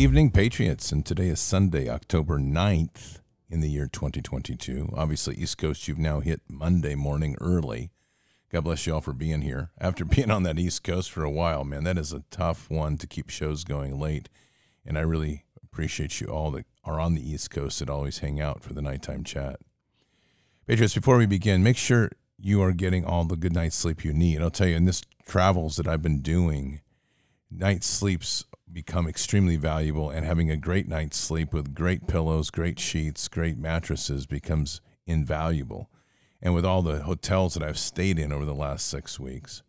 Evening, Patriots. And today is Sunday, October 9th in the year 2022. Obviously, East Coast, you've now hit Monday morning early. God bless you all for being here. After being on that East Coast for a while, man, that is a tough one to keep shows going late. And I really appreciate you all that are on the East Coast that always hang out for the nighttime chat. Patriots, before we begin, make sure you are getting all the good night's sleep you need. I'll tell you, in this travels that I've been doing, night sleeps become extremely valuable and having a great night's sleep with great pillows, great sheets, great mattresses becomes invaluable. And with all the hotels that I've stayed in over the last six weeks,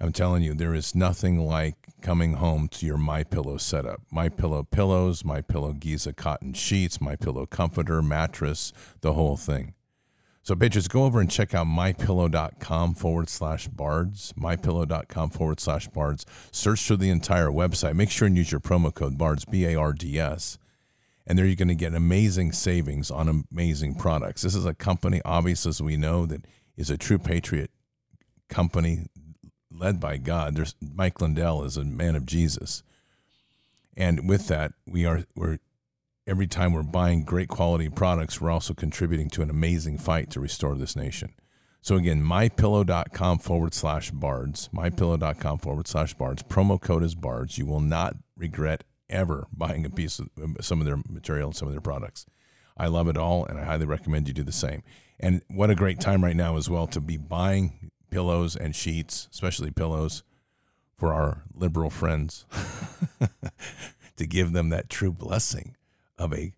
I'm telling you, there is nothing like coming home to your My Pillow setup. My Pillow pillows, My Pillow Giza cotton sheets, My Pillow comforter, mattress, the whole thing. So, bitches, go over and check out mypillow.com forward slash bards. Mypillow.com forward slash bards. Search through the entire website. Make sure and use your promo code BARDS, B A R D S. And there you're going to get amazing savings on amazing products. This is a company, obviously, as we know, that is a true patriot company led by God. There's Mike Lindell is a man of Jesus. And with that, we are we're every time we're buying great quality products, we're also contributing to an amazing fight to restore this nation. So again, mypillow.com forward slash bards, mypillow.com forward slash bards. Promo code is bards. You will not regret ever buying a piece of some of their material and some of their products. I love it all, and I highly recommend you do the same. And what a great time right now as well to be buying pillows and sheets, especially pillows, for our liberal friends, to give them that true blessing of a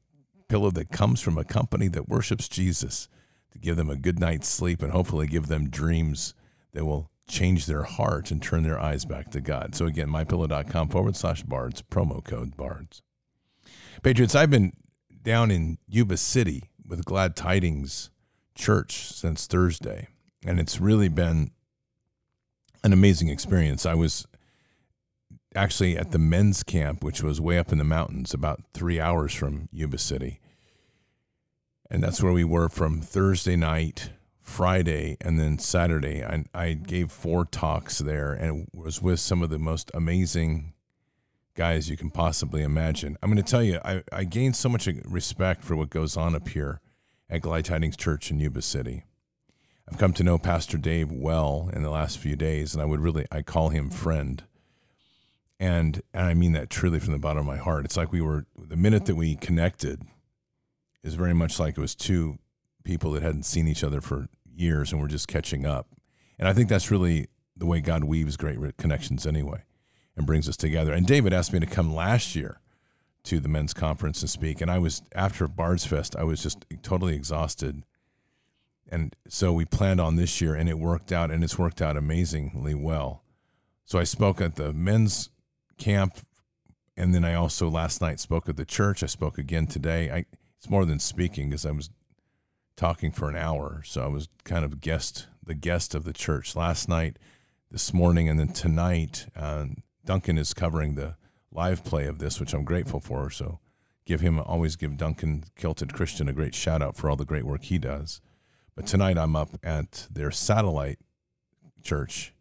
pillow that comes from a company that worships Jesus to give them a good night's sleep and hopefully give them dreams that will change their heart and turn their eyes back to God. So again, mypillow.com forward slash bards, promo code bards. Patriots, I've been down in Yuba City with Glad Tidings Church since Thursday, and it's really been an amazing experience. I was actually at the men's camp, which was way up in the mountains, about three hours from Yuba City. And that's where we were from Thursday night, Friday, and then Saturday. I, I gave four talks there and was with some of the most amazing guys you can possibly imagine. I'm going to tell you, I, I gained so much respect for what goes on up here at Glad Tidings Church in Yuba City. I've come to know Pastor Dave well in the last few days, and I would really, I call him friend and and I mean that truly from the bottom of my heart. It's like we were the minute that we connected is very much like it was two people that hadn't seen each other for years and we're just catching up. And I think that's really the way God weaves great connections anyway and brings us together. And David asked me to come last year to the men's conference and speak and I was after Bards Fest, I was just totally exhausted. And so we planned on this year and it worked out and it's worked out amazingly well. So I spoke at the men's camp. And then I also last night spoke at the church. I spoke again today. I, it's more than speaking because I was talking for an hour. So I was kind of guest, the guest of the church last night, this morning, and then tonight. Uh, Duncan is covering the live play of this, which I'm grateful for. So give him always give Duncan Kilted Christian a great shout out for all the great work he does. But tonight I'm up at their satellite church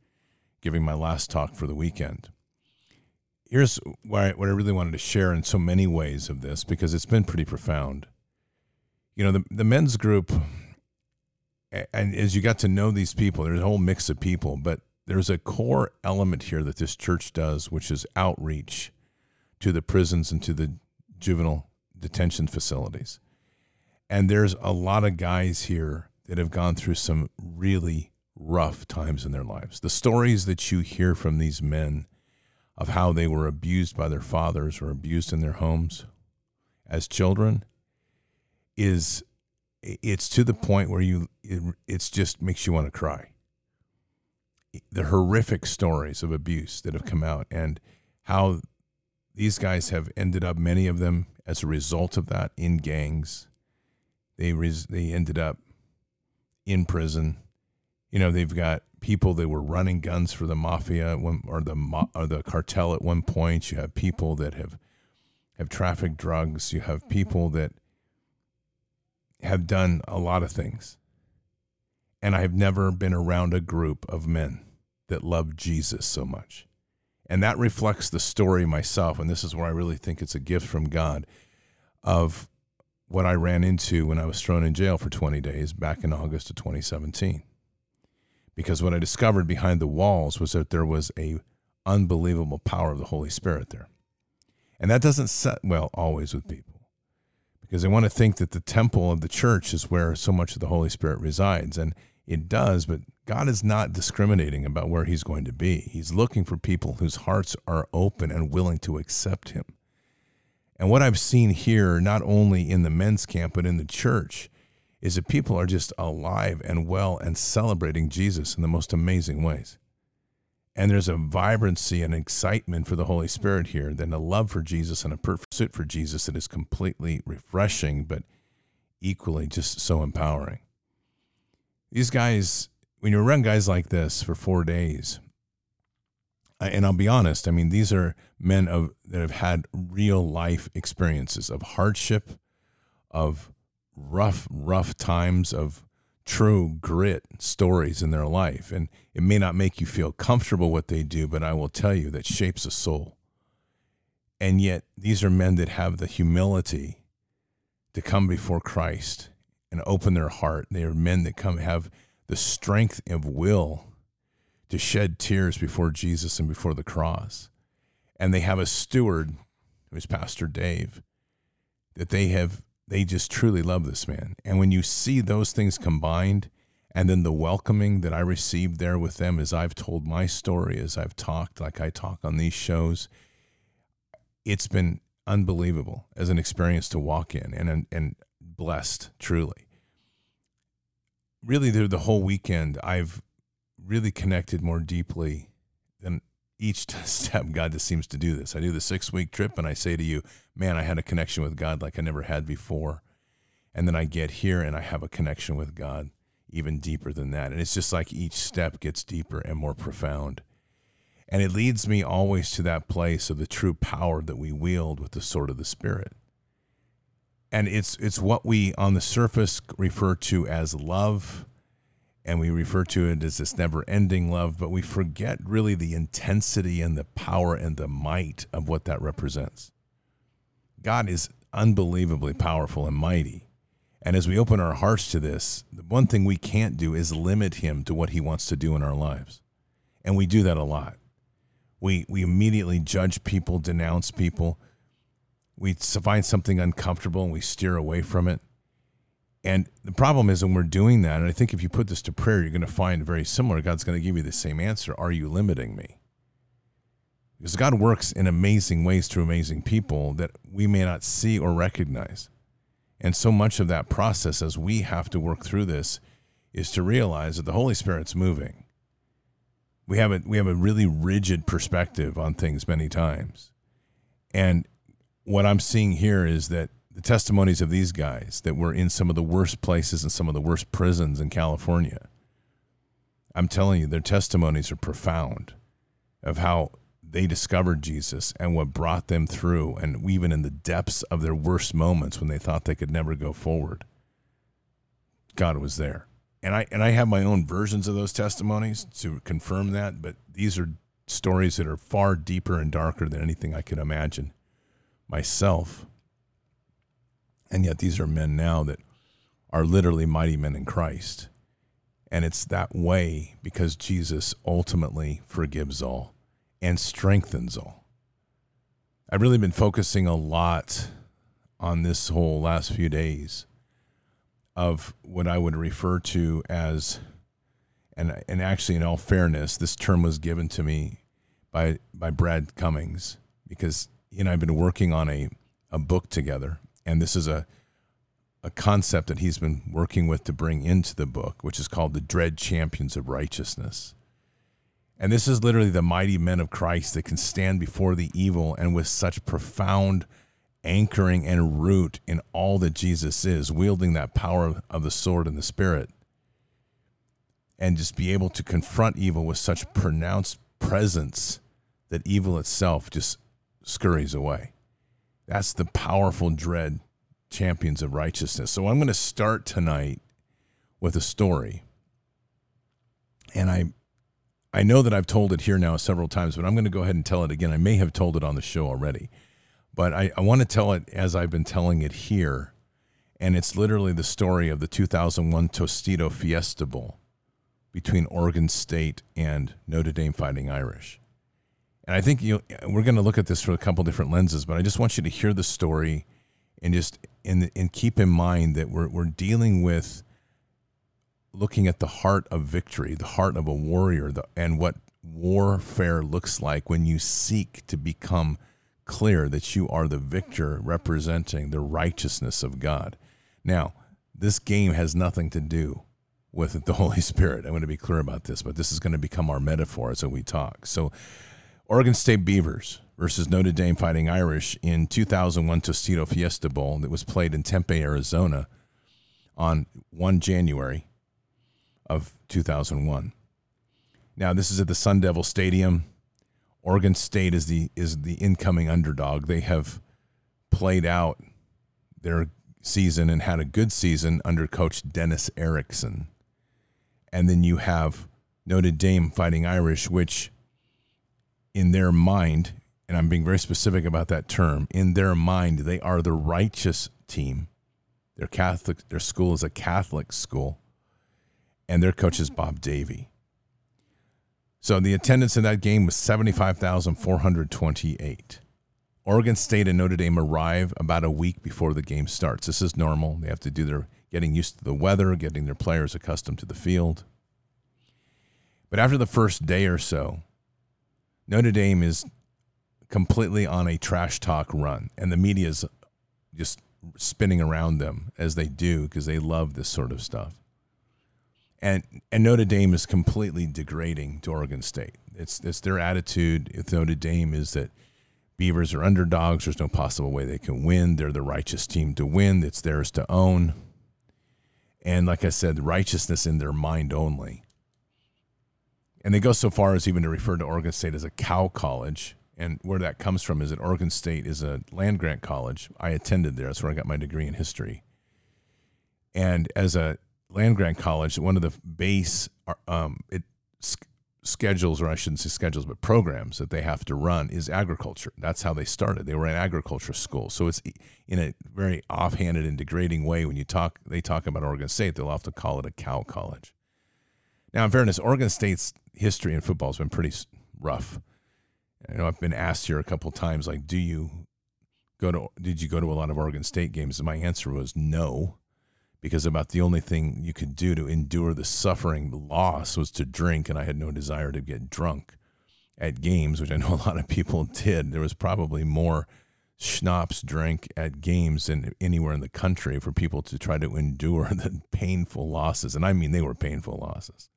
giving my last talk for the weekend here's what I, what I really wanted to share in so many ways of this because it's been pretty profound. You know, the, the men's group, and as you got to know these people, there's a whole mix of people, but there's a core element here that this church does, which is outreach to the prisons and to the juvenile detention facilities. And there's a lot of guys here that have gone through some really rough times in their lives. The stories that you hear from these men of how they were abused by their fathers or abused in their homes as children is it's to the point where you it, it's just makes you want to cry. The horrific stories of abuse that have come out and how these guys have ended up many of them as a result of that in gangs. They res, they ended up in prison. You know they've got people that were running guns for the mafia or the or the cartel at one point. You have people that have have trafficked drugs. You have people that have done a lot of things. And I have never been around a group of men that love Jesus so much And that reflects the story myself. And this is where I really think it's a gift from God of what I ran into when I was thrown in jail for 20 days back in August of 2017. Because what I discovered behind the walls was that there was a unbelievable power of the Holy Spirit there. And that doesn't set well always with people because they want to think that the temple of the church is where so much of the Holy Spirit resides. And it does, but God is not discriminating about where He's going to be. He's looking for people whose hearts are open and willing to accept Him. And what I've seen here, not only in the men's camp, but in the church, is that people are just alive and well and celebrating Jesus in the most amazing ways. And there's a vibrancy and excitement for the Holy Spirit here, then a love for Jesus and a pursuit for Jesus that is completely refreshing, but equally just so empowering. These guys, when you run guys like this for four days, and I'll be honest, I mean, these are men of that have had real life experiences of hardship, of rough, rough times, of true grit stories in their life. And it may not make you feel comfortable what they do, but I will tell you that shapes a soul. And yet, these are men that have the humility to come before Christ and open their heart. They are men that come have the strength of will to shed tears before Jesus and before the cross. And they have a steward, who's Pastor Dave, that they have they just truly love this man. And when you see those things combined, and then the welcoming that I received there with them as I've told my story, as I've talked, like I talk on these shows, it's been unbelievable as an experience to walk in and, and blessed, truly. Really, through the whole weekend, I've really connected more deeply each step God just seems to do this. I do the six week trip and I say to you, man, I had a connection with God like I never had before. And then I get here and I have a connection with God even deeper than that. And it's just like each step gets deeper and more profound. And it leads me always to that place of the true power that we wield with the sword of the Spirit. And it's it's what we on the surface refer to as love and we refer to it as this never ending love, but we forget really the intensity and the power and the might of what that represents. God is unbelievably powerful and mighty. And as we open our hearts to this, the one thing we can't do is limit him to what he wants to do in our lives. And we do that a lot. We, we immediately judge people, denounce people. We find something uncomfortable and we steer away from it. And the problem is when we're doing that, and I think if you put this to prayer, you're going to find very similar. God's going to give you the same answer. Are you limiting me? Because God works in amazing ways through amazing people that we may not see or recognize. And so much of that process as we have to work through this is to realize that the Holy Spirit's moving. We have a, we have a really rigid perspective on things many times. And what I'm seeing here is that the testimonies of these guys that were in some of the worst places and some of the worst prisons in California. I'm telling you, their testimonies are profound of how they discovered Jesus and what brought them through, and even in the depths of their worst moments when they thought they could never go forward, God was there. And I and I have my own versions of those testimonies to confirm that, but these are stories that are far deeper and darker than anything I could imagine myself. And yet these are men now that are literally mighty men in Christ. And it's that way because Jesus ultimately forgives all and strengthens all. I've really been focusing a lot on this whole last few days of what I would refer to as, and, and actually, in all fairness, this term was given to me by, by Brad Cummings because he and I have been working on a, a book together and this is a a concept that he's been working with to bring into the book, which is called the Dread Champions of Righteousness. And this is literally the mighty men of Christ that can stand before the evil and with such profound anchoring and root in all that Jesus is, wielding that power of the sword and the spirit, and just be able to confront evil with such pronounced presence that evil itself just scurries away. That's the powerful dread champions of righteousness. So I'm going to start tonight with a story. And I I know that I've told it here now several times, but I'm going to go ahead and tell it again. I may have told it on the show already, but I, I want to tell it as I've been telling it here. And it's literally the story of the 2001 Tostitos Fiesta Bowl between Oregon State and Notre Dame Fighting Irish. And I think you we're going to look at this from a couple different lenses, but I just want you to hear the story and just and, and keep in mind that we're, we're dealing with looking at the heart of victory, the heart of a warrior, the, and what warfare looks like when you seek to become clear that you are the victor representing the righteousness of God. Now, this game has nothing to do with the Holy Spirit. I'm going to be clear about this, but this is going to become our metaphor as we talk. So, Oregon State Beavers versus Notre Dame Fighting Irish in 2001 Tostito Fiesta Bowl that was played in Tempe, Arizona on 1 January of 2001. Now, this is at the Sun Devil Stadium. Oregon State is the is the incoming underdog. They have played out their season and had a good season under coach Dennis Erickson. And then you have Notre Dame fighting Irish, which in their mind, and I'm being very specific about that term, in their mind, they are the righteous team. Their Catholic, their school is a Catholic school, and their coach is Bob Davie. So the attendance in that game was 75,428. Oregon State and Notre Dame arrive about a week before the game starts. This is normal. They have to do their getting used to the weather, getting their players accustomed to the field. But after the first day or so, Notre Dame is completely on a trash talk run, and the media is just spinning around them as they do because they love this sort of stuff. And and Notre Dame is completely degrading to Oregon State. It's it's their attitude. If Notre Dame is that Beavers are underdogs. There's no possible way they can win. They're the righteous team to win. It's theirs to own. And like I said, righteousness in their mind only. And they go so far as even to refer to Oregon State as a cow college. And where that comes from is that Oregon State is a land grant college. I attended there. That's where I got my degree in history. And as a land grant college, one of the base um, it schedules, or I shouldn't say schedules, but programs that they have to run is agriculture. That's how they started. They were an agriculture school. So it's in a very offhanded and degrading way when you talk. They talk about Oregon State. They'll often call it a cow college. Now, in fairness, Oregon State's history in football has been pretty rough. You know, I've been asked here a couple times, like, do you go to? Did you go to a lot of Oregon State games? And my answer was no, because about the only thing you could do to endure the suffering, the loss, was to drink, and I had no desire to get drunk at games, which I know a lot of people did. There was probably more schnapps drink at games than anywhere in the country for people to try to endure the painful losses, and I mean they were painful losses.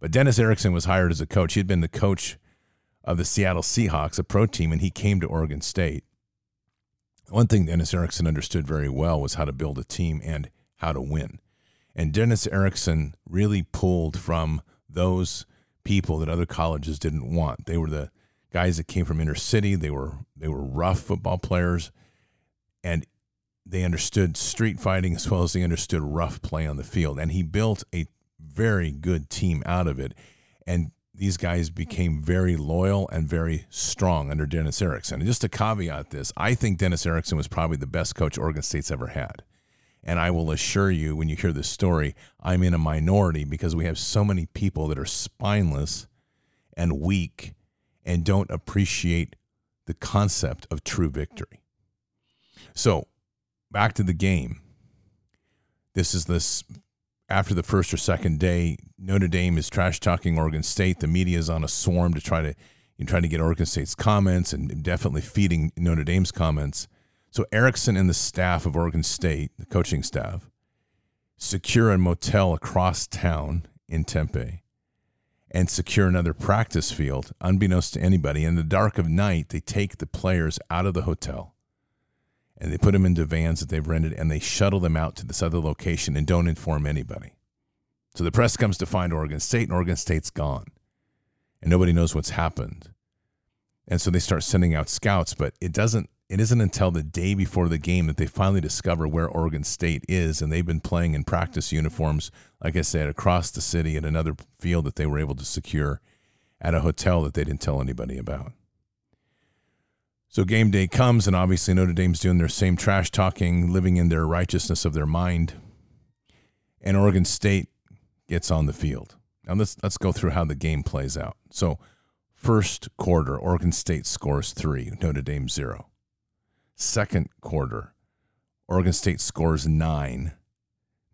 But Dennis Erickson was hired as a coach. He had been the coach of the Seattle Seahawks, a pro team, and he came to Oregon State. One thing Dennis Erickson understood very well was how to build a team and how to win. And Dennis Erickson really pulled from those people that other colleges didn't want. They were the guys that came from inner city. They were they were rough football players, and they understood street fighting as well as they understood rough play on the field. And he built a very good team out of it. And these guys became very loyal and very strong under Dennis Erickson. And just to caveat this, I think Dennis Erickson was probably the best coach Oregon State's ever had. And I will assure you, when you hear this story, I'm in a minority because we have so many people that are spineless and weak and don't appreciate the concept of true victory. So, back to the game. This is this after the first or second day, Notre Dame is trash talking Oregon State. The media is on a swarm to try to you know, try to get Oregon State's comments and definitely feeding Notre Dame's comments. So Erickson and the staff of Oregon State, the coaching staff, secure a motel across town in Tempe and secure another practice field, unbeknownst to anybody. In the dark of night, they take the players out of the hotel and they put them into vans that they've rented and they shuttle them out to this other location and don't inform anybody. So the press comes to find Oregon State, and Oregon State's gone. And nobody knows what's happened. And so they start sending out scouts, but it doesn't it isn't until the day before the game that they finally discover where Oregon State is, and they've been playing in practice uniforms, like I said, across the city at another field that they were able to secure at a hotel that they didn't tell anybody about. So game day comes, and obviously Notre Dame's doing their same trash talking, living in their righteousness of their mind. And Oregon State gets on the field. Now let's let's go through how the game plays out. So first quarter, Oregon State scores three, Notre Dame zero. Second quarter, Oregon State scores nine,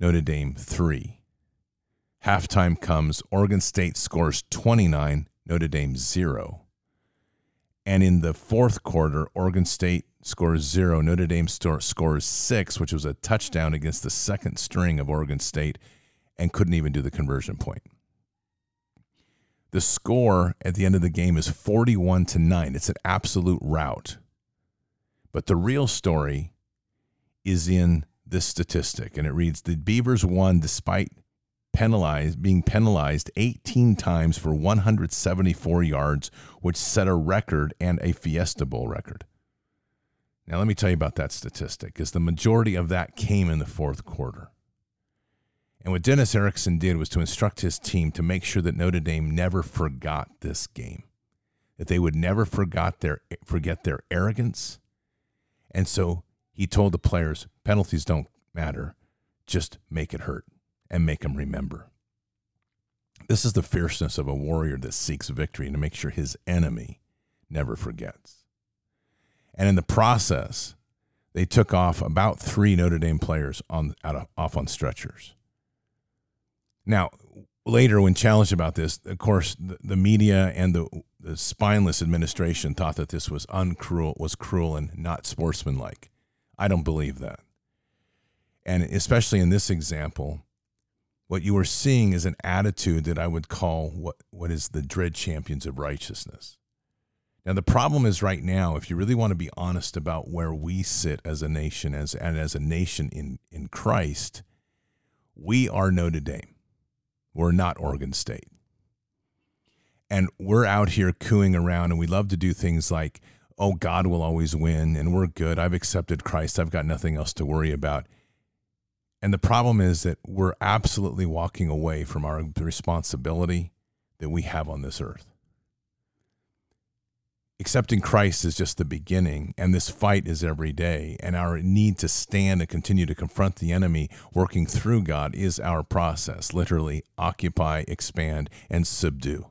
Notre Dame three. Halftime comes, Oregon State scores 29, Notre Dame zero. And in the fourth quarter, Oregon State scores zero. Notre Dame scores six, which was a touchdown against the second string of Oregon State, and couldn't even do the conversion point. The score at the end of the game is 41 to 9. It's an absolute rout. But the real story is in this statistic, and it reads The Beavers won despite penalized, being penalized 18 times for 174 yards, which set a record and a Fiesta Bowl record. Now, let me tell you about that statistic, because the majority of that came in the fourth quarter. And what Dennis Erickson did was to instruct his team to make sure that Notre Dame never forgot this game, that they would never forgot their, forget their arrogance. And so he told the players penalties don't matter, just make it hurt and make him remember. This is the fierceness of a warrior that seeks victory to make sure his enemy never forgets. And in the process, they took off about three Notre Dame players on out of, off on stretchers. Now, later, when challenged about this, of course, the, the media and the, the spineless administration thought that this was uncruel, was cruel, and not sportsmanlike. I don't believe that. And especially in this example, what you are seeing is an attitude that I would call what, what is the dread champions of righteousness. Now the problem is right now, if you really want to be honest about where we sit as a nation, as and as a nation in, in Christ, we are Notre Dame. We're not Oregon State. And we're out here cooing around and we love to do things like, oh, God will always win and we're good. I've accepted Christ. I've got nothing else to worry about. And the problem is that we're absolutely walking away from our responsibility that we have on this earth. Accepting Christ is just the beginning, and this fight is every day. And our need to stand and continue to confront the enemy, working through God, is our process literally occupy, expand, and subdue.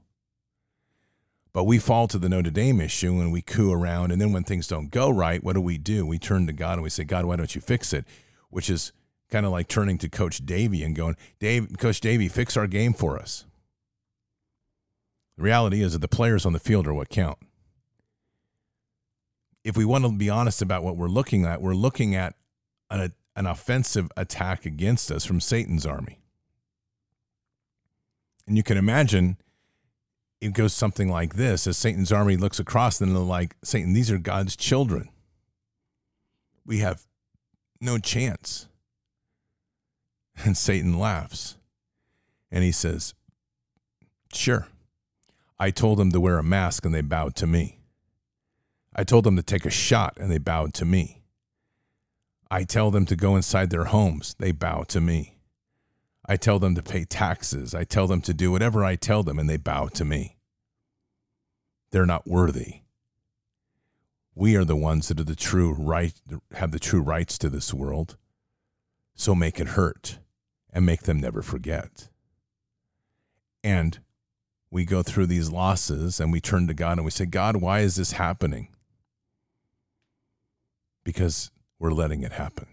But we fall to the Notre Dame issue and we coo around. And then when things don't go right, what do we do? We turn to God and we say, God, why don't you fix it? Which is kind of like turning to Coach Davie and going, Dave, Coach Davie, fix our game for us. The reality is that the players on the field are what count. If we want to be honest about what we're looking at, we're looking at an, an offensive attack against us from Satan's army. And you can imagine it goes something like this as Satan's army looks across, then they're like, Satan, these are God's children. We have no chance. And Satan laughs. And he says, Sure. I told them to wear a mask and they bowed to me. I told them to take a shot and they bowed to me. I tell them to go inside their homes, they bow to me. I tell them to pay taxes. I tell them to do whatever I tell them and they bow to me. They're not worthy. We are the ones that are the true right have the true rights to this world. So make it hurt and make them never forget. And we go through these losses and we turn to God and we say, God, why is this happening? Because we're letting it happen.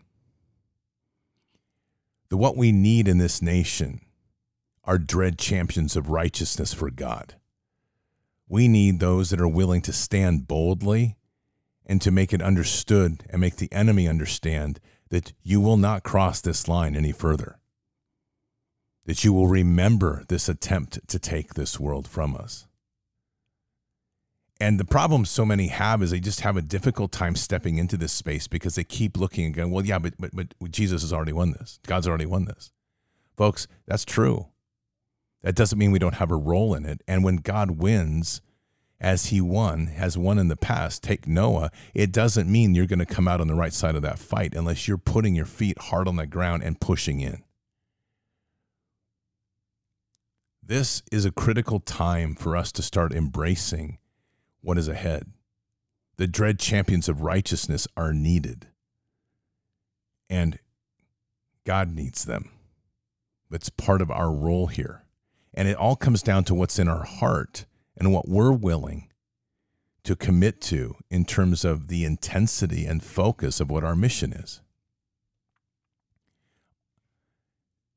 The what we need in this nation are dread champions of righteousness for God. We need those that are willing to stand boldly and to make it understood and make the enemy understand that you will not cross this line any further that you will remember this attempt to take this world from us. And the problem so many have is they just have a difficult time stepping into this space because they keep looking and going, well, yeah, but, but, but Jesus has already won this. God's already won this. Folks, that's true. That doesn't mean we don't have a role in it. And when God wins, as he won, has won in the past, take Noah, it doesn't mean you're going to come out on the right side of that fight unless you're putting your feet hard on the ground and pushing in. This is a critical time for us to start embracing what is ahead. The dread champions of righteousness are needed, and God needs them. It's part of our role here. And it all comes down to what's in our heart and what we're willing to commit to in terms of the intensity and focus of what our mission is.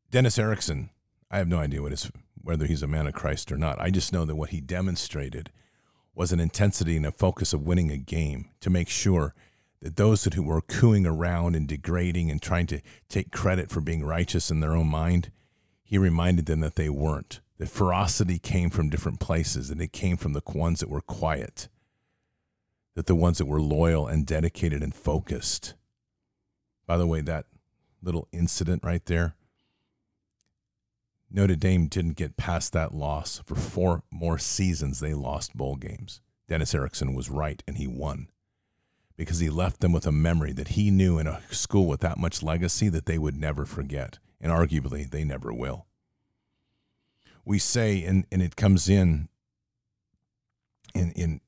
Dennis Erickson, I have no idea what his, whether he's a man of Christ or not. I just know that what he demonstrated was an intensity and a focus of winning a game to make sure that those who were cooing around and degrading and trying to take credit for being righteous in their own mind, he reminded them that they weren't. That ferocity came from different places and it came from the ones that were quiet, that the ones that were loyal and dedicated and focused. By the way, that little incident right there, Notre Dame didn't get past that loss. For four more seasons, they lost bowl games. Dennis Erickson was right, and he won because he left them with a memory that he knew in a school with that much legacy that they would never forget, and arguably they never will. We say, and, and it comes in in in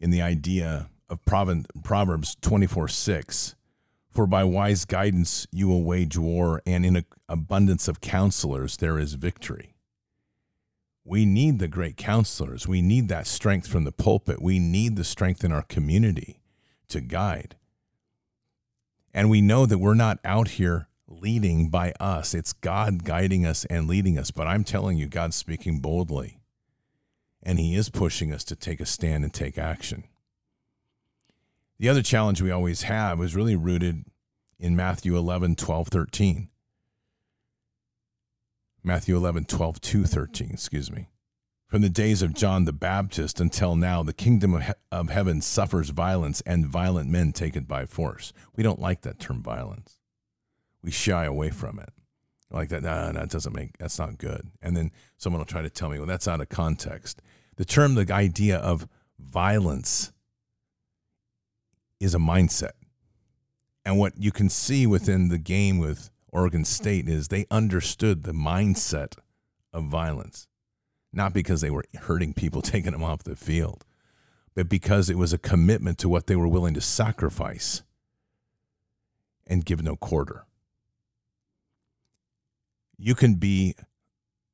in the idea of Proverbs 24 6 for by wise guidance you will wage war, and in abundance of counselors there is victory. We need the great counselors. We need that strength from the pulpit. We need the strength in our community to guide. And we know that we're not out here leading by us, it's God guiding us and leading us. But I'm telling you, God's speaking boldly, and He is pushing us to take a stand and take action. The other challenge we always have is really rooted in Matthew 11, 12, 13. Matthew 11, 12 to 13, excuse me. From the days of John the Baptist until now, the kingdom of, he- of heaven suffers violence, and violent men take it by force. We don't like that term violence. We shy away from it. Like that, no, no, that doesn't make, that's not good. And then someone will try to tell me, well, that's out of context. The term, the idea of violence is a mindset. And what you can see within the game with Oregon State is they understood the mindset of violence, not because they were hurting people, taking them off the field, but because it was a commitment to what they were willing to sacrifice and give no quarter. You can be,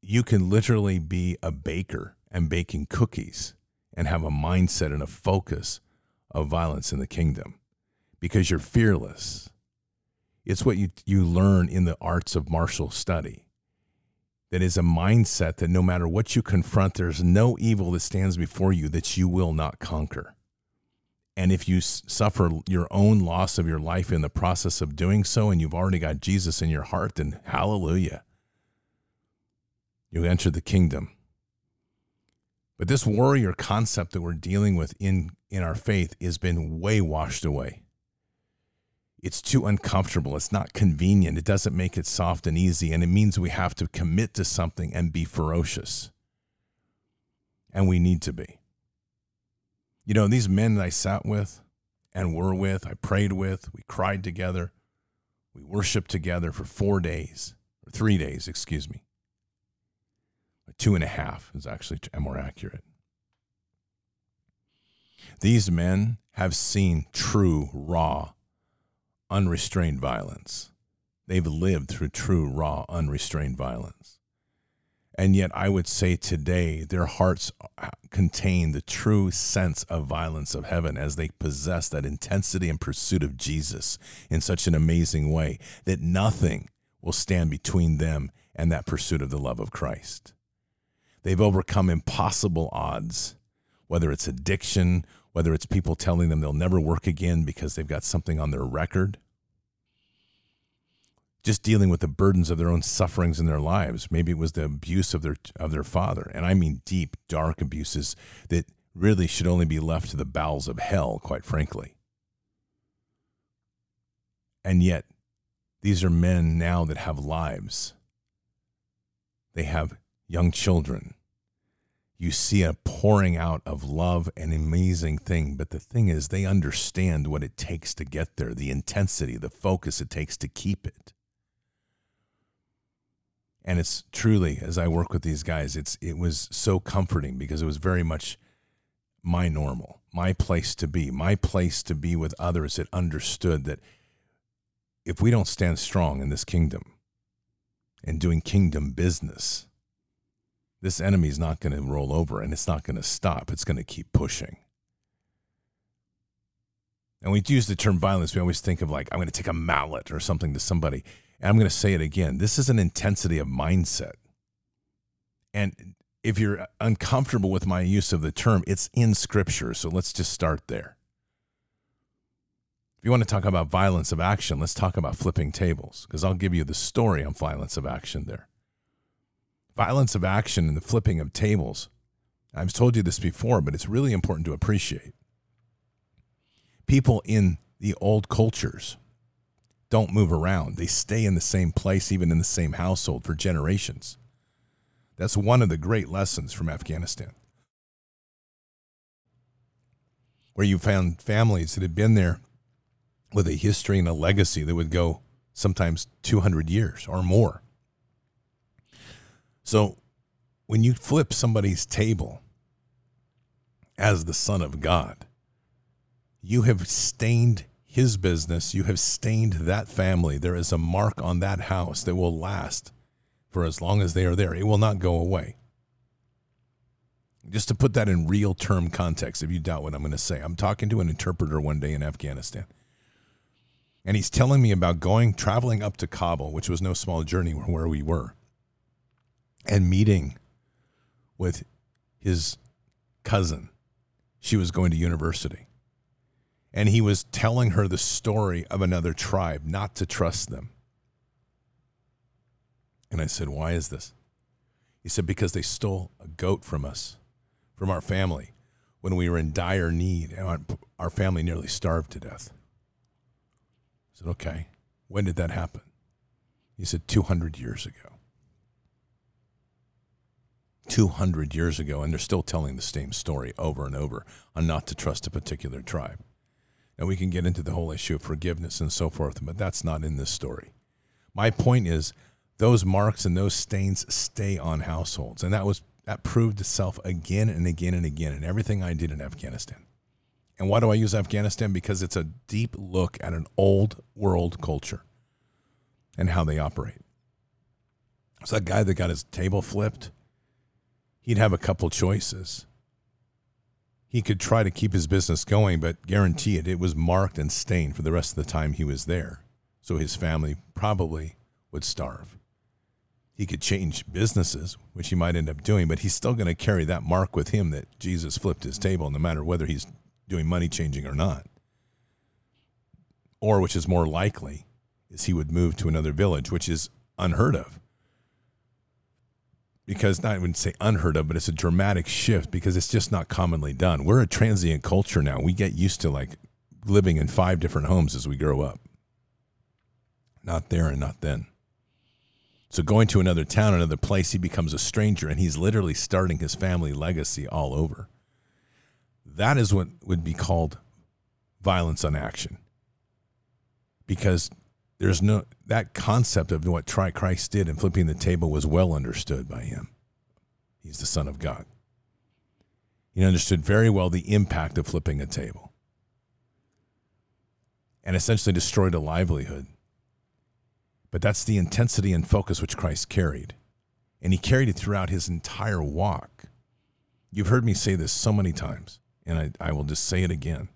you can literally be a baker and baking cookies and have a mindset and a focus of violence in the kingdom because you're fearless. It's what you, you learn in the arts of martial study. That is a mindset that no matter what you confront, there's no evil that stands before you that you will not conquer. And if you suffer your own loss of your life in the process of doing so, and you've already got Jesus in your heart, then hallelujah. You enter the kingdom. But this warrior concept that we're dealing with in, in our faith has been way washed away. It's too uncomfortable. It's not convenient. It doesn't make it soft and easy. And it means we have to commit to something and be ferocious. And we need to be. You know, these men that I sat with and were with, I prayed with, we cried together, we worshiped together for four days, or three days, excuse me. Two and a half is actually more accurate. These men have seen true, raw, unrestrained violence. They've lived through true, raw, unrestrained violence. And yet, I would say today, their hearts uh, contain the true sense of violence of heaven as they possess that intensity and pursuit of Jesus in such an amazing way that nothing will stand between them and that pursuit of the love of Christ. They've overcome impossible odds, whether it's addiction, whether it's people telling them they'll never work again because they've got something on their record, just dealing with the burdens of their own sufferings in their lives. Maybe it was the abuse of their of their father, and I mean deep, dark abuses that really should only be left to the bowels of hell, quite frankly. And yet, these are men now that have lives. They have young children. You see a pouring out of love, an amazing thing. But the thing is, they understand what it takes to get there, the intensity, the focus it takes to keep it. And it's truly, as I work with these guys, it's it was so comforting because it was very much my normal, my place to be, my place to be with others that understood that if we don't stand strong in this kingdom and doing kingdom business, this enemy is not going to roll over and it's not going to stop. It's going to keep pushing. And we use the term violence, we always think of like, I'm going to take a mallet or something to somebody. And I'm going to say it again. This is an intensity of mindset. And if you're uncomfortable with my use of the term, it's in scripture. So let's just start there. If you want to talk about violence of action, let's talk about flipping tables, because I'll give you the story on violence of action there. Violence of action and the flipping of tables. I've told you this before, but it's really important to appreciate people in the old cultures don't move around. They stay in the same place, even in the same household for generations. That's one of the great lessons from Afghanistan. Where you found families that had been there with a history and a legacy that would go sometimes 200 years or more. So when you flip somebody's table as the Son of God, you have stained his business. You have stained that family. There is a mark on that house that will last for as long as they are there. It will not go away. Just to put that in real term context, if you doubt what I'm going to say, I'm talking to an interpreter one day in Afghanistan. And he's telling me about going, traveling up to Kabul, which was no small journey where we were, and meeting with his cousin. She was going to university and he was telling her the story of another tribe, not to trust them. And I said, Why is this? He said, Because they stole a goat from us, from our family, when we were in dire need, and our family nearly starved to death. I said, Okay, when did that happen? He said, 200 years ago. 200 years ago, and they're still telling the same story over and over on not to trust a particular tribe. And we can get into the whole issue of forgiveness and so forth, but that's not in this story. My point is those marks and those stains stay on households. And that was that proved itself again and again and again in everything I did in Afghanistan. And why do I use Afghanistan? Because it's a deep look at an old world culture and how they operate. So that guy that got his table flipped, he'd have a couple choices he could try to keep his business going, but guarantee it, it was marked and stained for the rest of the time he was there. So his family probably would starve. He could change businesses, which he might end up doing, but he's still going to carry that mark with him that Jesus flipped his table, no matter whether he's doing money changing or not. Or, which is more likely, is he would move to another village, which is unheard of because not even say unheard of, but it's a dramatic shift because it's just not commonly done. We're a transient culture now. We get used to like living in five different homes as we grow up. Not there and not then. So going to another town, another place, he becomes a stranger and he's literally starting his family legacy all over. That is what would be called violence on action. Because there's no that concept of what Christ did in flipping the table was well understood by him. He's the Son of God. He understood very well the impact of flipping a table and essentially destroyed a livelihood. But that's the intensity and focus which Christ carried. And he carried it throughout his entire walk. You've heard me say this so many times, and I, I will just say it again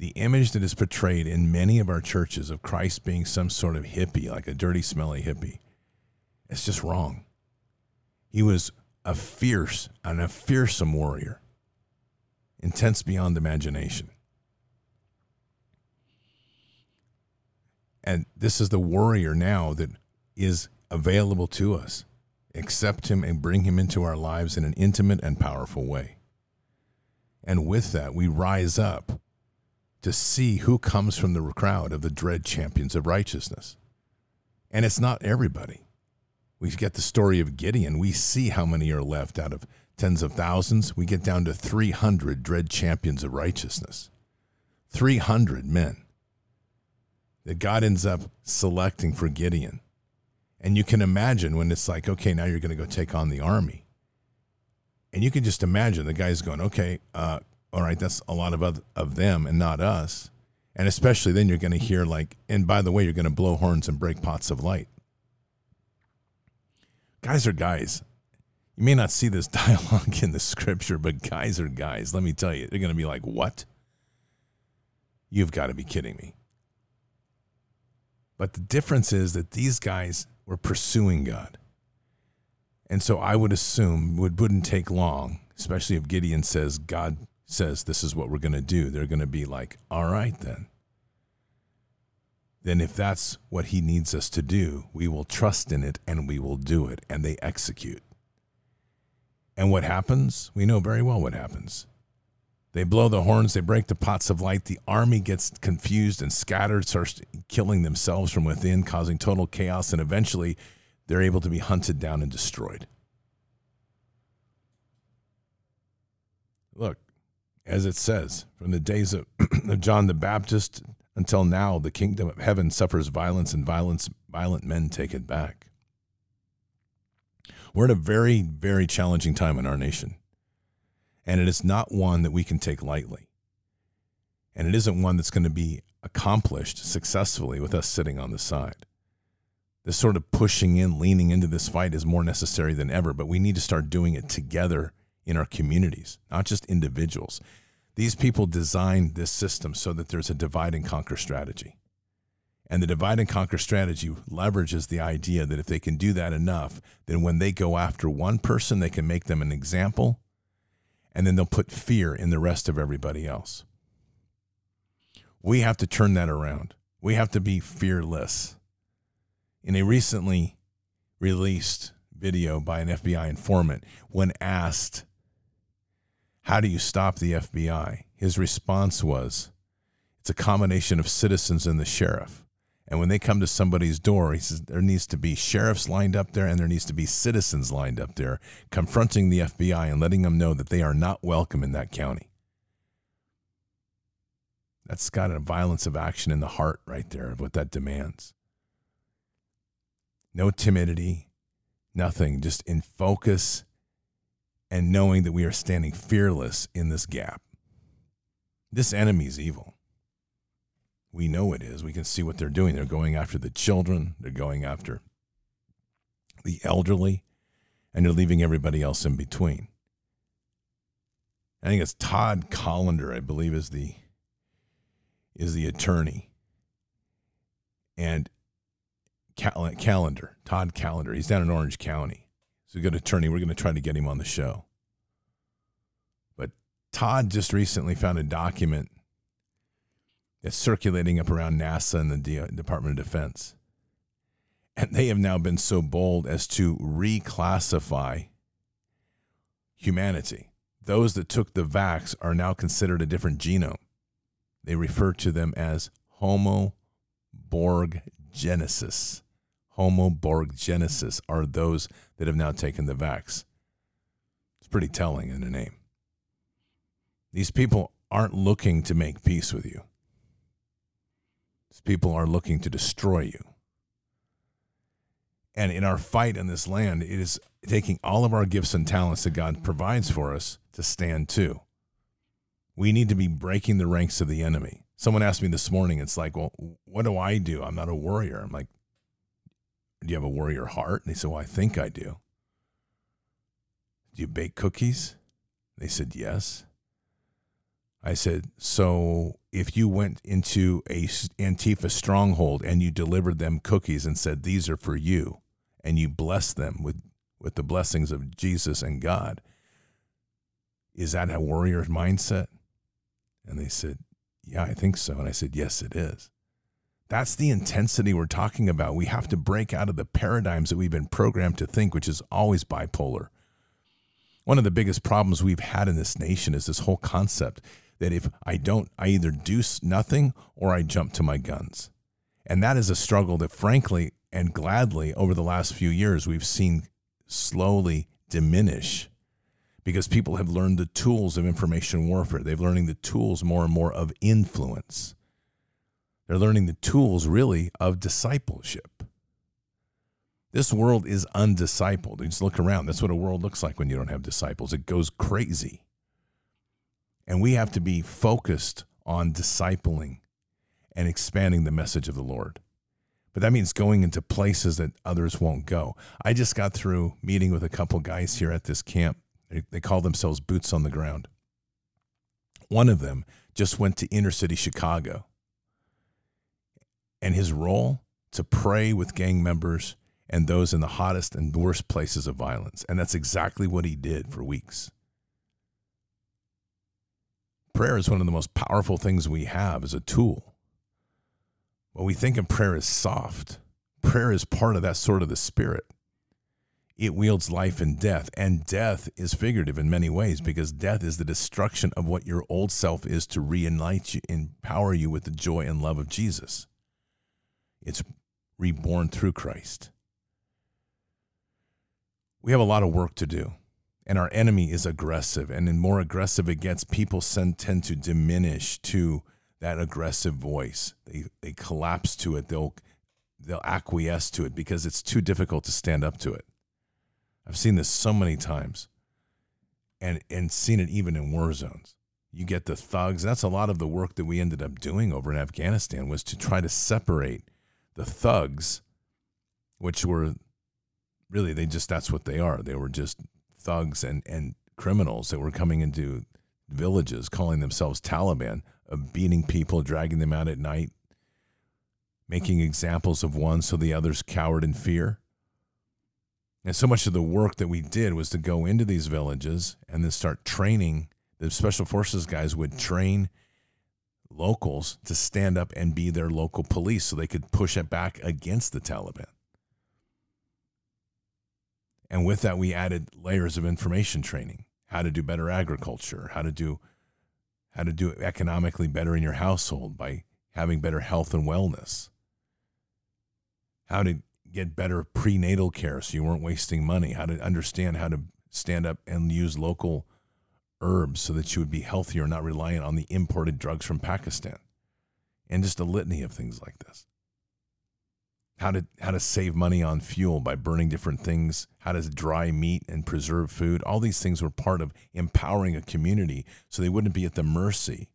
the image that is portrayed in many of our churches of Christ being some sort of hippie, like a dirty, smelly hippie, it's just wrong. He was a fierce and a fearsome warrior, intense beyond imagination. And this is the warrior now that is available to us. Accept him and bring him into our lives in an intimate and powerful way. And with that, we rise up to see who comes from the crowd of the dread champions of righteousness. And it's not everybody. We get the story of Gideon. We see how many are left out of tens of thousands. We get down to 300 dread champions of righteousness. 300 men that God ends up selecting for Gideon. And you can imagine when it's like, okay, now you're going to go take on the army. And you can just imagine the guy's going, okay, uh, all right, that's a lot of other, of them and not us. And especially then you're going to hear like, and by the way, you're going to blow horns and break pots of light. Guys are guys. You may not see this dialogue in the scripture, but guys are guys. Let me tell you, they're going to be like, what? You've got to be kidding me. But the difference is that these guys were pursuing God. And so I would assume it wouldn't take long, especially if Gideon says, God says, this is what we're going to do. They're going to be like, all right, then. Then, if that's what he needs us to do, we will trust in it and we will do it. And they execute. And what happens? We know very well what happens. They blow the horns, they break the pots of light. The army gets confused and scattered, starts killing themselves from within, causing total chaos, and eventually they're able to be hunted down and destroyed. Look, as it says, from the days of, of John the Baptist until now, the kingdom of heaven suffers violence, and violence, violent men take it back. We're in a very, very challenging time in our nation and it is not one that we can take lightly. And it isn't one that's going to be accomplished successfully with us sitting on the side. This sort of pushing in, leaning into this fight is more necessary than ever, but we need to start doing it together in our communities, not just individuals. These people designed this system so that there's a divide and conquer strategy. And the divide and conquer strategy leverages the idea that if they can do that enough, then when they go after one person, they can make them an example and then they'll put fear in the rest of everybody else. We have to turn that around. We have to be fearless. In a recently released video by an FBI informant, when asked, How do you stop the FBI? his response was, It's a combination of citizens and the sheriff. And when they come to somebody's door, he says there needs to be sheriffs lined up there and there needs to be citizens lined up there confronting the FBI and letting them know that they are not welcome in that county. That's got a violence of action in the heart right there of what that demands. No timidity, nothing, just in focus and knowing that we are standing fearless in this gap. This enemy is evil. We know it is. We can see what they're doing. They're going after the children, they're going after the elderly, and they're leaving everybody else in between. I think it's Todd Callender, I believe, is the is the attorney. And Callender, Todd Callender, he's down in Orange County. He's a good attorney. We're going to try to get him on the show. But Todd just recently found a document that's circulating up around NASA and the Department of Defense. And they have now been so bold as to reclassify humanity. Those that took the vax are now considered a different genome. They refer to them as Homo Borg Genesis. Homo Borg Genesis are those that have now taken the vax. It's pretty telling in the name. These people aren't looking to make peace with you. These people are looking to destroy you. And in our fight in this land, it is taking all of our gifts and talents that God provides for us to stand to. We need to be breaking the ranks of the enemy. Someone asked me this morning, it's like, well, what do I do? I'm not a warrior. I'm like, do you have a warrior heart? And they said, well, I think I do. Do you bake cookies? They said, yes. I said, so if you went into a Antifa stronghold and you delivered them cookies and said, these are for you, and you blessed them with, with the blessings of Jesus and God, is that a warrior mindset? And they said, yeah, I think so. And I said, yes, it is. That's the intensity we're talking about. We have to break out of the paradigms that we've been programmed to think, which is always bipolar. One of the biggest problems we've had in this nation is this whole concept that if I don't, I either do nothing or I jump to my guns. And that is a struggle that, frankly and gladly, over the last few years, we've seen slowly diminish because people have learned the tools of information warfare. They've learning the tools more and more of influence. They're learning the tools really of discipleship. This world is undiscipled. Just look around. That's what a world looks like when you don't have disciples. It goes crazy. And we have to be focused on discipling and expanding the message of the Lord. But that means going into places that others won't go. I just got through meeting with a couple guys here at this camp. They, they call themselves boots on the ground. One of them just went to inner city Chicago. And his role to pray with gang members and those in the hottest and worst places of violence. And that's exactly what he did for weeks. Prayer is one of the most powerful things we have as a tool. Well, we think of prayer as soft. Prayer is part of that sort of the spirit. It wields life and death, and death is figurative in many ways because death is the destruction of what your old self is to reunite you, empower you with the joy and love of Jesus. It's reborn through Christ. We have a lot of work to do, and our enemy is aggressive. And the more aggressive it gets, people tend to diminish to that aggressive voice. They they collapse to it. They'll they'll acquiesce to it because it's too difficult to stand up to it. I've seen this so many times, and and seen it even in war zones. You get the thugs. That's a lot of the work that we ended up doing over in Afghanistan was to try to separate the thugs, which were really they just that's what they are. They were just thugs and and criminals that were coming into villages calling themselves Taliban of beating people, dragging them out at night, making examples of one so the others cowered in fear. And so much of the work that we did was to go into these villages and then start training. The special forces guys would train locals to stand up and be their local police so they could push it back against the Taliban. And with that, we added layers of information training how to do better agriculture, how to do how to do economically better in your household by having better health and wellness, how to get better prenatal care so you weren't wasting money, how to understand how to stand up and use local herbs so that you would be healthier, and not reliant on the imported drugs from Pakistan, and just a litany of things like this how to how to save money on fuel by burning different things, how to dry meat and preserve food. All these things were part of empowering a community so they wouldn't be at the mercy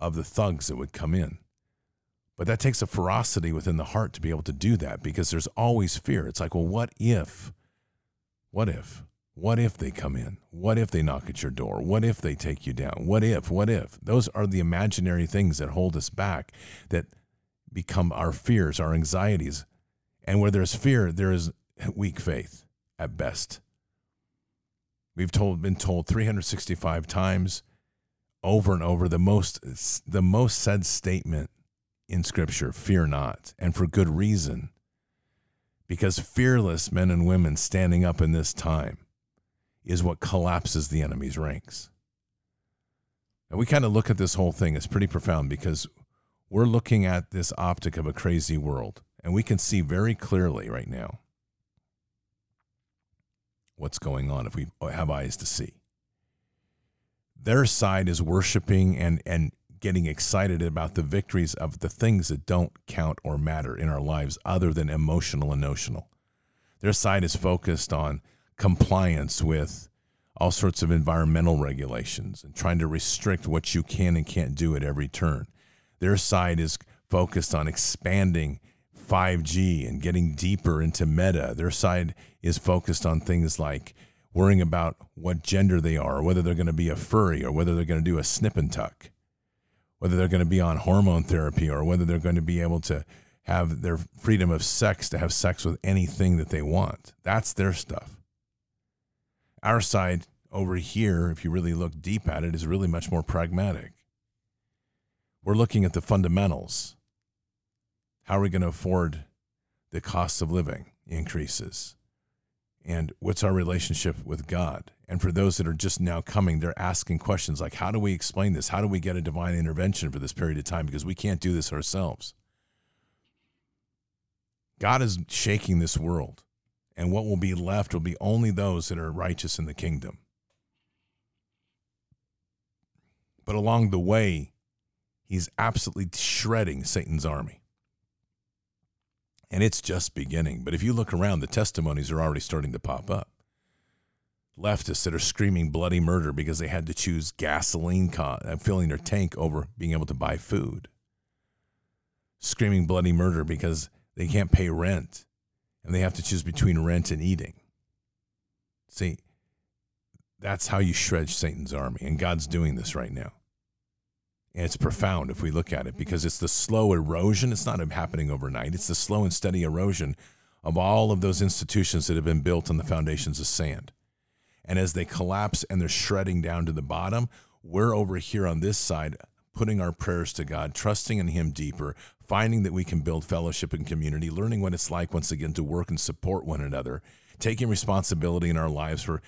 of the thugs that would come in. But that takes a ferocity within the heart to be able to do that because there's always fear. It's like, well, what if? What if? What if they come in? What if they knock at your door? What if they take you down? What if? What if? Those are the imaginary things that hold us back that become our fears, our anxieties. And where there's fear, there is weak faith at best. We've told, been told 365 times over and over the most, the most said statement in Scripture fear not, and for good reason. Because fearless men and women standing up in this time is what collapses the enemy's ranks. And we kind of look at this whole thing as pretty profound because we're looking at this optic of a crazy world, and we can see very clearly right now what's going on if we have eyes to see. Their side is worshiping and, and getting excited about the victories of the things that don't count or matter in our lives other than emotional and notional. Their side is focused on compliance with all sorts of environmental regulations and trying to restrict what you can and can't do at every turn. Their side is focused on expanding 5G and getting deeper into meta. Their side is focused on things like worrying about what gender they are, whether they're going to be a furry or whether they're going to do a snip and tuck, whether they're going to be on hormone therapy or whether they're going to be able to have their freedom of sex to have sex with anything that they want. That's their stuff. Our side over here, if you really look deep at it, is really much more pragmatic. We're looking at the fundamentals. How are we going to afford the cost of living increases? And what's our relationship with God? And for those that are just now coming, they're asking questions like, how do we explain this? How do we get a divine intervention for this period of time? Because we can't do this ourselves. God is shaking this world, and what will be left will be only those that are righteous in the kingdom. But along the way, He's absolutely shredding Satan's army. And it's just beginning. But if you look around, the testimonies are already starting to pop up. Leftists that are screaming bloody murder because they had to choose gasoline, co- uh, filling their tank over being able to buy food. Screaming bloody murder because they can't pay rent and they have to choose between rent and eating. See, that's how you shred Satan's army. And God's doing this right now. And it's profound if we look at it because it's the slow erosion. It's not happening overnight, it's the slow and steady erosion of all of those institutions that have been built on the foundations of sand. And as they collapse and they're shredding down to the bottom, we're over here on this side putting our prayers to God, trusting in Him deeper, finding that we can build fellowship and community, learning what it's like once again to work and support one another, taking responsibility in our lives for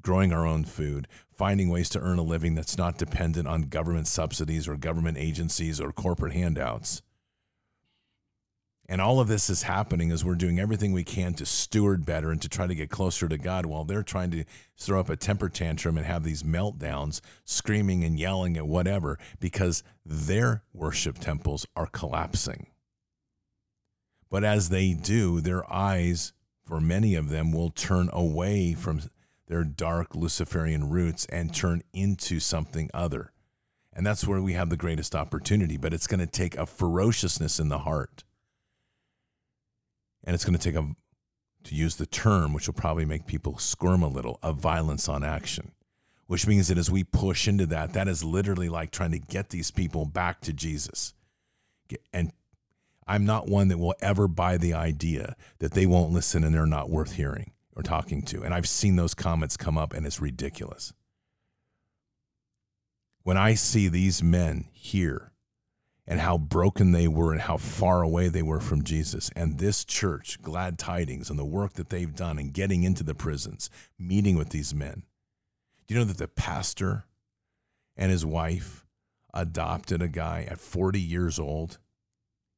growing our own food, finding ways to earn a living that's not dependent on government subsidies or government agencies or corporate handouts. And all of this is happening as we're doing everything we can to steward better and to try to get closer to God while they're trying to throw up a temper tantrum and have these meltdowns, screaming and yelling at whatever, because their worship temples are collapsing. But as they do, their eyes, for many of them, will turn away from their dark Luciferian roots and turn into something other. And that's where we have the greatest opportunity, but it's going to take a ferociousness in the heart. And it's going to take a, to use the term, which will probably make people squirm a little, a violence on action, which means that as we push into that, that is literally like trying to get these people back to Jesus. And I'm not one that will ever buy the idea that they won't listen and they're not worth hearing or talking to. And I've seen those comments come up, and it's ridiculous. When I see these men here and how broken they were and how far away they were from Jesus, and this church, Glad Tidings, and the work that they've done in getting into the prisons, meeting with these men, do you know that the pastor and his wife adopted a guy at 40 years old?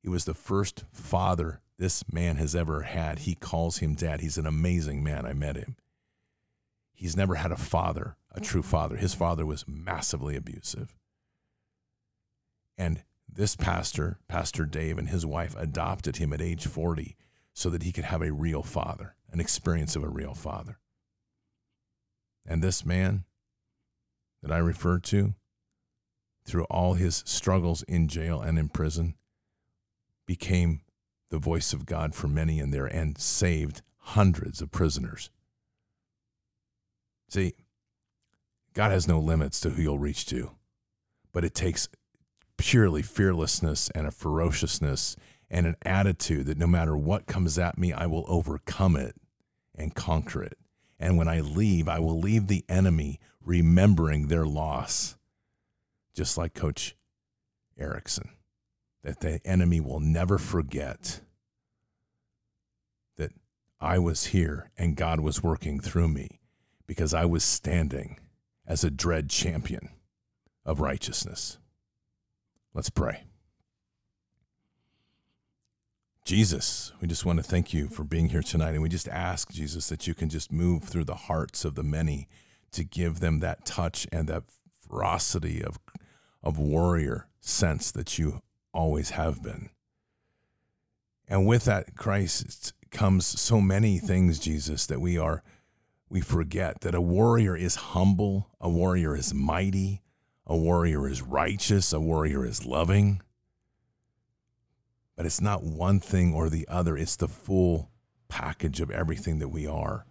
He was the first father this man has ever had. He calls him dad. He's an amazing man. I met him. He's never had a father, a true father. His father was massively abusive. And this pastor, Pastor Dave, and his wife adopted him at age 40 so that he could have a real father, an experience of a real father. And this man that I referred to, through all his struggles in jail and in prison, became the voice of God for many in there and saved hundreds of prisoners. See, God has no limits to who you'll reach to, but it takes purely fearlessness and a ferociousness and an attitude that no matter what comes at me, I will overcome it and conquer it. And when I leave, I will leave the enemy remembering their loss, just like Coach Erickson that the enemy will never forget that I was here and God was working through me because I was standing as a dread champion of righteousness. Let's pray. Jesus, we just want to thank you for being here tonight. And we just ask, Jesus, that you can just move through the hearts of the many to give them that touch and that ferocity of, of warrior sense that you always have been. And with that Christ comes so many things, Jesus, that we are we forget that a warrior is humble, a warrior is mighty, a warrior is righteous, a warrior is loving. But it's not one thing or the other, it's the full package of everything that we are.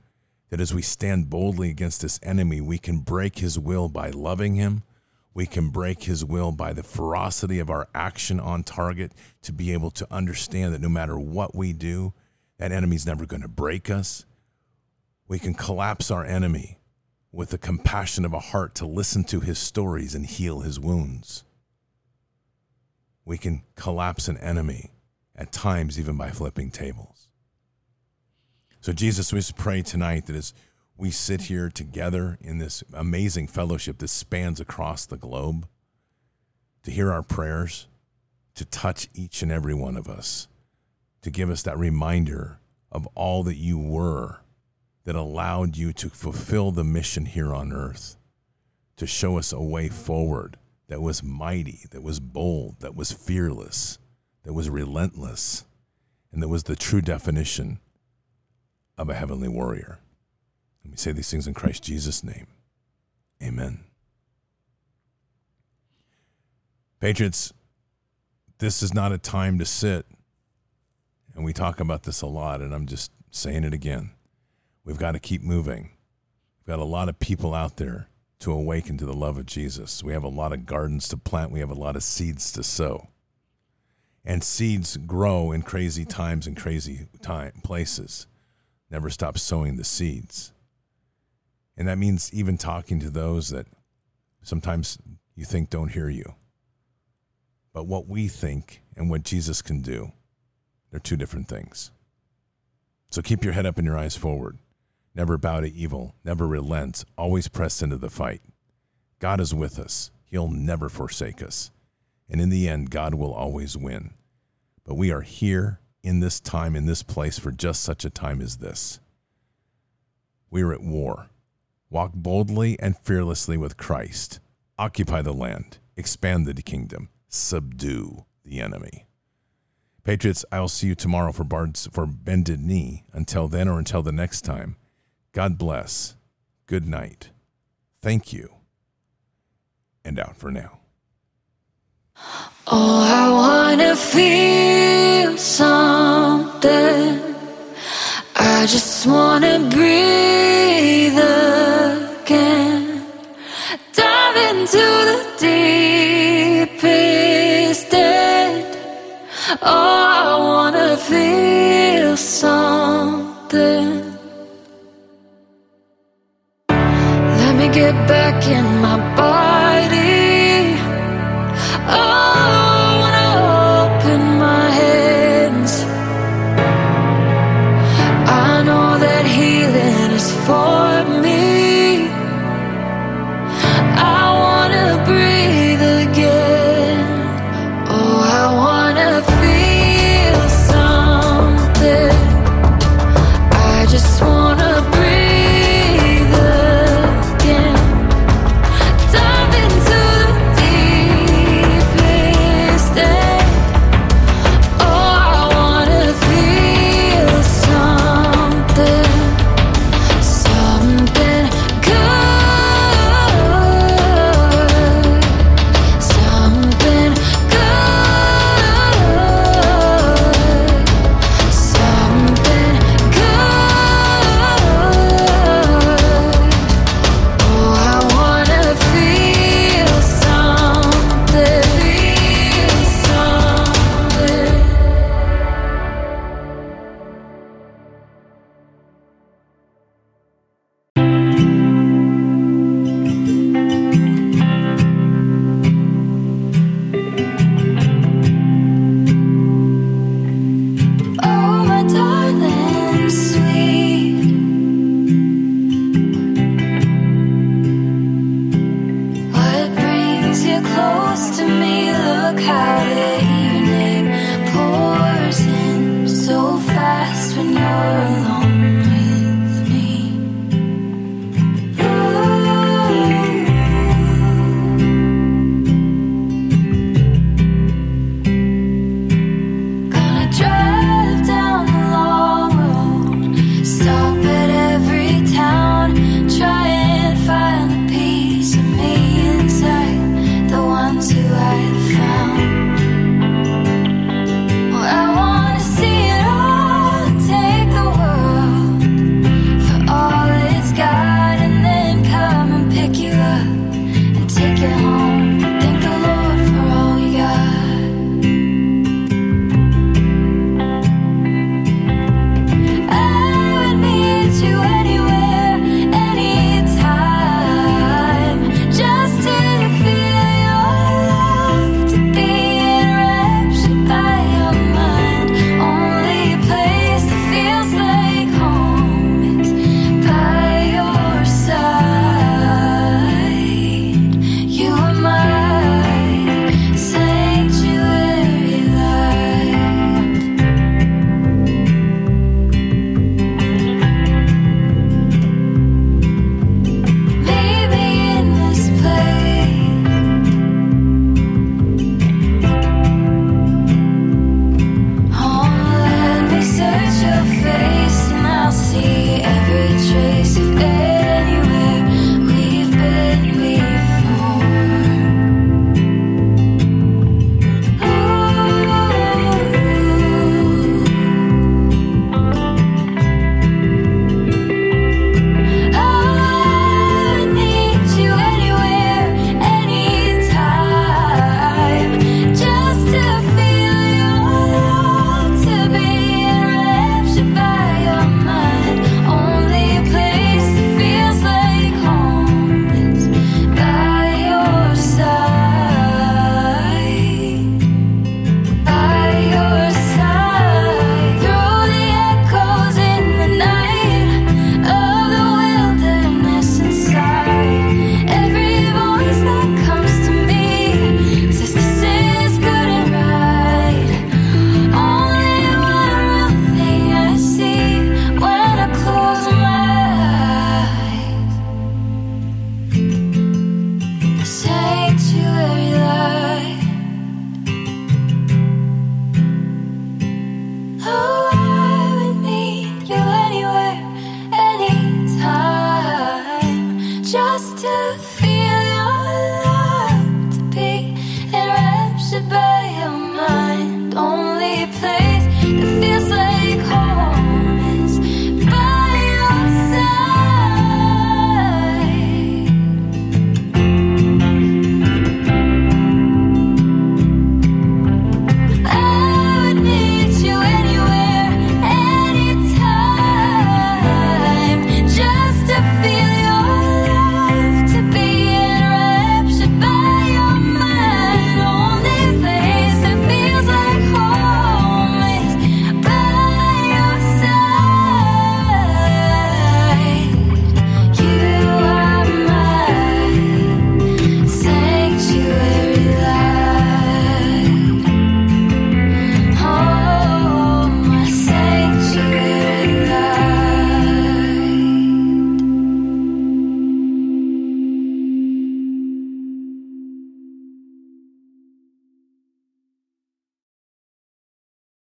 That as we stand boldly against this enemy, we can break his will by loving him, we can break his will by the ferocity of our action on target to be able to understand that no matter what we do, that enemy's never going to break us. We can collapse our enemy with the compassion of a heart to listen to his stories and heal his wounds. We can collapse an enemy at times even by flipping tables. So, Jesus, we just pray tonight that as we sit here together in this amazing fellowship that spans across the globe to hear our prayers, to touch each and every one of us, to give us that reminder of all that you were that allowed you to fulfill the mission here on earth, to show us a way forward that was mighty, that was bold, that was fearless, that was relentless, and that was the true definition of a heavenly warrior. And we say these things in Christ Jesus' name. Amen. Patriots, this is not a time to sit. And we talk about this a lot, and I'm just saying it again. We've got to keep moving. We've got a lot of people out there to awaken to the love of Jesus. We have a lot of gardens to plant, we have a lot of seeds to sow. And seeds grow in crazy times and crazy time places. Never stop sowing the seeds. And that means even talking to those that sometimes you think don't hear you. But what we think and what Jesus can do, they're two different things. So keep your head up and your eyes forward. Never bow to evil, never relent, always press into the fight. God is with us. He'll never forsake us. And in the end, God will always win. But we are here in this time, in this place, for just such a time as this. We are at war. Walk boldly and fearlessly with Christ. Occupy the land. Expand the kingdom subdue the enemy. Patriots, I'll see you tomorrow for Bard's for Bended Knee. Until then or until the next time, God bless. Good night. Thank you. And out for now. Oh, I wanna feel something. I just wanna breathe again. Dive into the deepest end. Oh, I wanna feel something. In my